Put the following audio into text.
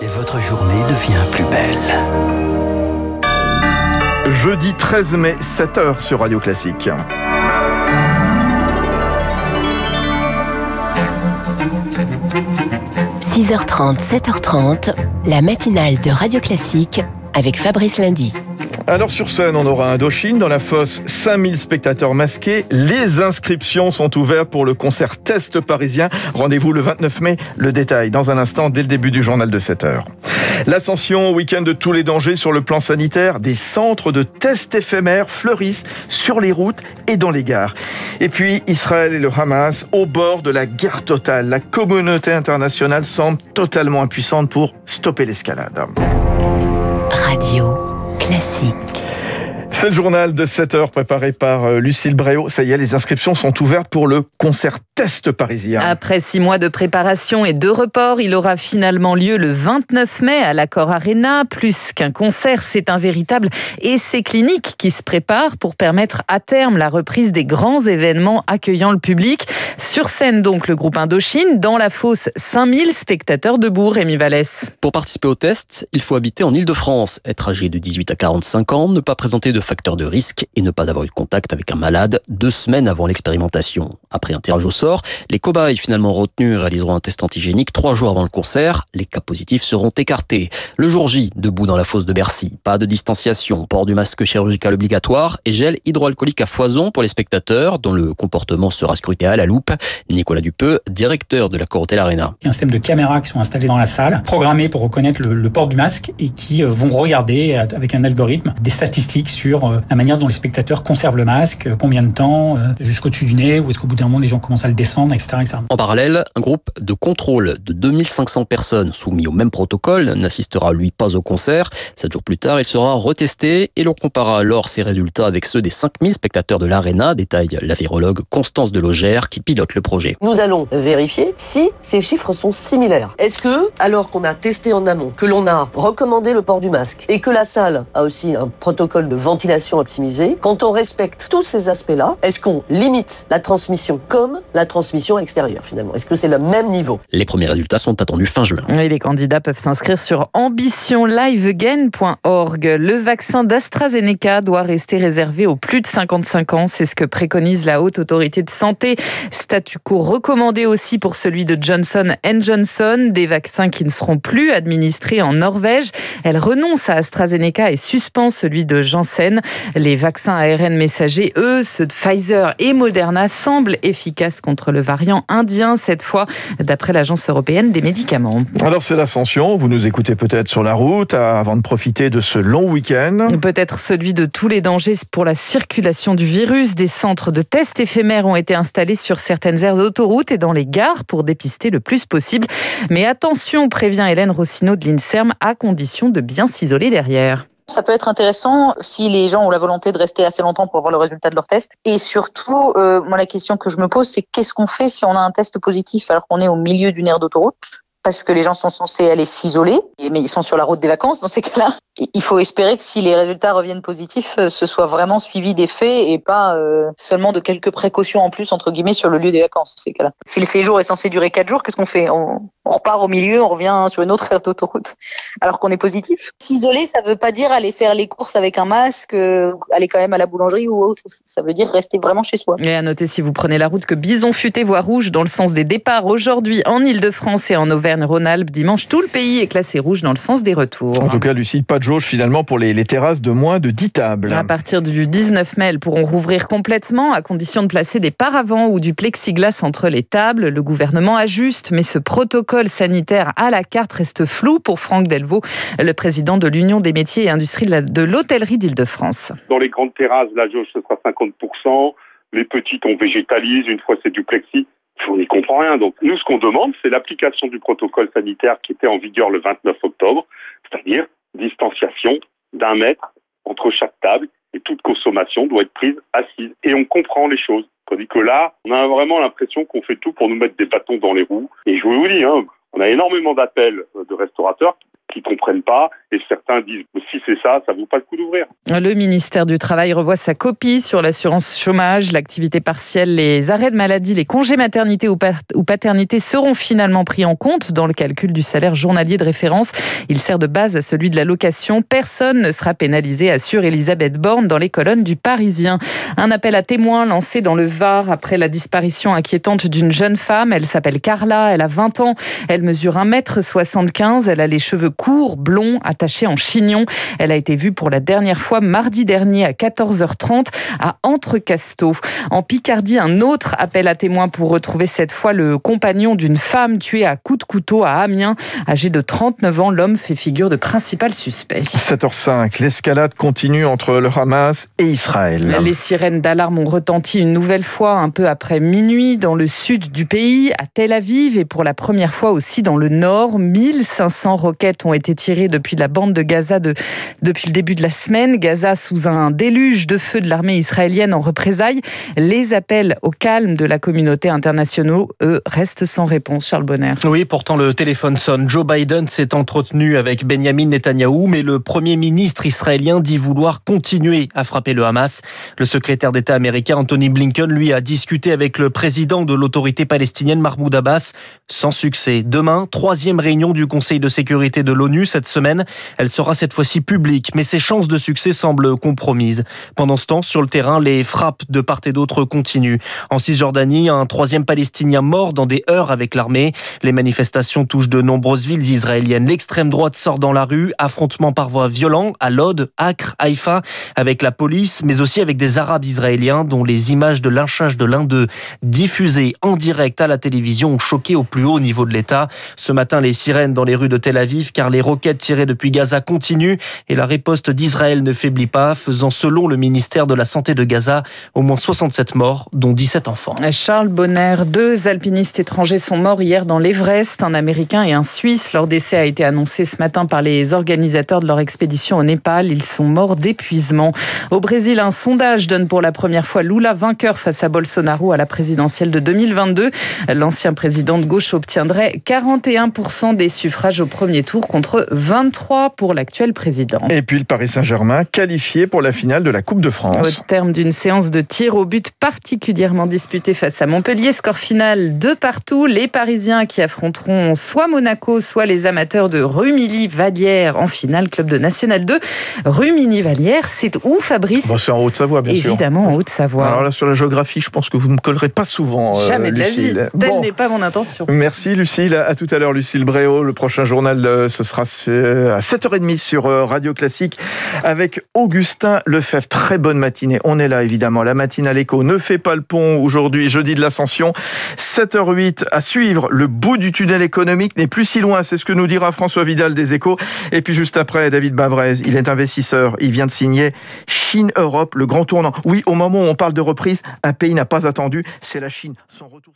et votre journée devient plus belle. Jeudi 13 mai, 7h sur Radio Classique. – 6h30, 7h30, la matinale de Radio Classique avec Fabrice Lundy. Alors sur scène, on aura Indochine dans la fosse, 5000 spectateurs masqués. Les inscriptions sont ouvertes pour le concert test parisien. Rendez-vous le 29 mai. Le détail dans un instant dès le début du journal de 7 heures. L'ascension week-end de tous les dangers sur le plan sanitaire, des centres de tests éphémères fleurissent sur les routes et dans les gares. Et puis Israël et le Hamas au bord de la guerre totale. La communauté internationale semble totalement impuissante pour stopper l'escalade. Radio classique. C'est le journal de 7 heures préparé par euh, Lucille Bréau. Ça y est, les inscriptions sont ouvertes pour le concert test parisien. Après six mois de préparation et de report, il aura finalement lieu le 29 mai à l'Accor Arena. Plus qu'un concert, c'est un véritable essai clinique qui se prépare pour permettre à terme la reprise des grands événements accueillant le public. Sur scène donc le groupe Indochine, dans la fosse 5000 spectateurs debout, Rémi Vallès. Pour participer au test, il faut habiter en Ile-de-France, être âgé de 18 à 45 ans, ne pas présenter de facteur de risque et ne pas avoir eu contact avec un malade deux semaines avant l'expérimentation. Après un tirage au sort, les cobayes finalement retenus réaliseront un test antigénique trois jours avant le concert. Les cas positifs seront écartés. Le jour J, debout dans la fosse de Bercy, pas de distanciation, port du masque chirurgical obligatoire et gel hydroalcoolique à foison pour les spectateurs dont le comportement sera scruté à la loupe. Nicolas Dupeux, directeur de la Corotel Arena. Il y a un système de caméras qui sont installées dans la salle, programmés pour reconnaître le, port du masque et qui euh, vont regarder avec un algorithme des statistiques sur euh, la manière dont les spectateurs conservent le masque, euh, combien de temps, euh, jusqu'au-dessus du nez, ou est-ce qu'au bout d'un moment les gens commencent à le descendre, etc., etc. En parallèle, un groupe de contrôle de 2500 personnes soumis au même protocole n'assistera lui pas au concert. Sept jours plus tard, il sera retesté et l'on comparera alors ses résultats avec ceux des 5000 spectateurs de l'Arena, détaille la virologue Constance Delogère qui pilote le projet. Nous allons vérifier si ces chiffres sont similaires. Est-ce que, alors qu'on a testé en amont, que l'on a recommandé le port du masque et que la salle a aussi un protocole de ventilation optimisée, quand on respecte tous ces aspects-là, est-ce qu'on limite la transmission comme la transmission à l'extérieur finalement? Est-ce que c'est le même niveau? Les premiers résultats sont attendus fin juin. Et les candidats peuvent s'inscrire sur ambitionliveagain.org. Le vaccin d'AstraZeneca doit rester réservé aux plus de 55 ans. C'est ce que préconise la Haute Autorité de Santé. Statu quo recommandé aussi pour celui de Johnson Johnson. Des vaccins qui ne seront plus administrés en Norvège. Elle renonce à AstraZeneca et suspend celui de Janssen. Les vaccins ARN messagers, eux, ceux de Pfizer et Moderna, semblent efficaces contre le variant indien, cette fois, d'après l'Agence européenne des médicaments. Alors c'est l'ascension, vous nous écoutez peut-être sur la route avant de profiter de ce long week-end. Peut-être celui de tous les dangers pour la circulation du virus. Des centres de tests éphémères ont été installés sur certaines aires d'autoroute et dans les gares pour dépister le plus possible. Mais attention, prévient Hélène Rossineau de l'INSERM, à condition de bien s'isoler derrière. Ça peut être intéressant si les gens ont la volonté de rester assez longtemps pour voir le résultat de leur test. Et surtout, euh, moi, la question que je me pose, c'est qu'est-ce qu'on fait si on a un test positif alors qu'on est au milieu d'une aire d'autoroute? Parce que les gens sont censés aller s'isoler, mais ils sont sur la route des vacances dans ces cas-là. Il faut espérer que si les résultats reviennent positifs, euh, ce soit vraiment suivi des faits et pas euh, seulement de quelques précautions en plus, entre guillemets, sur le lieu des vacances, ces cas-là. Si le séjour est censé durer quatre jours, qu'est-ce qu'on fait? On, repart au milieu, on revient sur une autre aire d'autoroute, alors qu'on est positif. S'isoler, ça veut pas dire aller faire les courses avec un masque, euh, aller quand même à la boulangerie ou autre. Ça veut dire rester vraiment chez soi. Et à noter, si vous prenez la route, que Bison futé voie rouge dans le sens des départs aujourd'hui en Ile-de-France et en Auvergne-Rhône-Alpes. Dimanche, tout le pays est classé rouge dans le sens des retours. En tout cas, Lucie, pas de jauge finalement pour les, les, terrasses de moins de 10 tables. À partir du 19 mai, elles pourront rouvrir complètement à condition de placer des paravents ou du plexiglas entre les tables. Le gouvernement ajuste, mais ce protocole sanitaire à la carte reste flou pour Franck Delvaux, le président de l'Union des métiers et industries de l'hôtellerie d'Île-de-France. Dans les grandes terrasses, la jauge ce sera 50%. Les petites, on végétalise. Une fois, c'est du plexi on n'y comprend rien. Donc nous, ce qu'on demande, c'est l'application du protocole sanitaire qui était en vigueur le 29 octobre, c'est-à-dire distanciation d'un mètre entre chaque table et toute consommation doit être prise assise. Et on comprend les choses. Tandis que là, on a vraiment l'impression qu'on fait tout pour nous mettre des bâtons dans les roues. Et je vous dis, hein, on a énormément d'appels de restaurateurs qui comprennent pas et certains disent si c'est ça, ça vaut pas le coup d'ouvrir. Le ministère du Travail revoit sa copie sur l'assurance chômage, l'activité partielle, les arrêts de maladie, les congés maternité ou paternité seront finalement pris en compte dans le calcul du salaire journalier de référence. Il sert de base à celui de la location. Personne ne sera pénalisé, assure Elisabeth Borne dans les colonnes du Parisien. Un appel à témoins lancé dans le Var après la disparition inquiétante d'une jeune femme. Elle s'appelle Carla, elle a 20 ans, elle mesure 1m75, elle a les cheveux courts, blonds, attachés en chignon. Elle a été vue pour la dernière fois mardi dernier à 14h30 à Entrecasteaux. En Picardie, un autre appel à témoins pour retrouver cette fois le compagnon d'une femme tuée à coups de couteau à Amiens. Âgé de 39 ans, l'homme fait figure de principal suspect. 7h05, l'escalade continue entre le Hamas et Israël. Les sirènes d'alarme ont retenti une nouvelle fois un peu après minuit dans le sud du pays, à Tel Aviv et pour la première fois aussi dans le nord. 1500 roquettes ont été tirées depuis la bande de Gaza de, depuis le début de la semaine. Gaza sous un déluge de feu de l'armée israélienne en représailles. Les appels au calme de la communauté internationale, eux, restent sans réponse. Charles Bonner. Oui, pourtant le téléphone sonne. Joe Biden s'est entretenu avec Benjamin Netanyahou, mais le premier ministre israélien dit vouloir continuer à frapper le Hamas. Le secrétaire d'État américain Anthony Blinken, lui, a discuté avec le président de l'autorité palestinienne Mahmoud Abbas, sans succès. Demain, troisième réunion du Conseil de sécurité de l'ONU cette semaine. Elle sera cette fois-ci publique, mais ses chances de succès semblent compromises. Pendant ce temps, sur le terrain, les frappes de part et d'autre continuent. En Cisjordanie, un troisième Palestinien mort dans des heurts avec l'armée. Les manifestations touchent de nombreuses villes israéliennes. L'extrême droite sort dans la rue, affrontement par voie violent à Lod, Acre, Haïfa, avec la police, mais aussi avec des Arabes israéliens dont les images de lynchage de l'un d'eux diffusées en direct à la télévision ont choqué au plus haut niveau de l'État. Ce matin, les sirènes dans les rues de Tel Aviv car les roquettes tirées depuis Gaza continuent et la riposte d'Israël ne faiblit pas, faisant selon le ministère de la Santé de Gaza au moins 67 morts, dont 17 enfants. Charles Bonner, deux alpinistes étrangers sont morts hier dans l'Everest, un Américain et un Suisse. Leur décès a été annoncé ce matin par les organisateurs de leur expédition au Népal. Ils sont morts d'épuisement. Au Brésil, un sondage donne pour la première fois Lula vainqueur face à Bolsonaro à la présidentielle de 2022. L'ancien président de gauche obtiendrait 41% des suffrages au premier tour contre 23 pour l'actuel président. Et puis le Paris Saint-Germain qualifié pour la finale de la Coupe de France. Au terme d'une séance de tir au but particulièrement disputée face à Montpellier, score final de partout. Les Parisiens qui affronteront soit Monaco, soit les amateurs de Rumilly-Vallière en finale, club de National 2. Rumilly-Vallière, c'est où Fabrice bon, C'est en Haute-Savoie, bien Évidemment, sûr. Évidemment, en Haute-Savoie. Alors là, sur la géographie, je pense que vous ne me collerez pas souvent, euh, Jamais de Lucille. la vie. Telle bon. n'est pas mon intention. Merci Lucille. À tout à l'heure, Lucille Bréau. Le prochain journal, ce sera à 7h30 sur euh, Radio Classique avec Augustin Lefebvre. Très bonne matinée. On est là, évidemment. La matinale écho ne fait pas le pont aujourd'hui, jeudi de l'Ascension. 7h08 à suivre. Le bout du tunnel économique n'est plus si loin. C'est ce que nous dira François Vidal des Échos. Et puis juste après, David Bavrez. Il est investisseur. Il vient de signer Chine-Europe, le grand tournant. Oui, au moment où on parle de reprise, un pays n'a pas attendu. C'est la Chine. Son retour.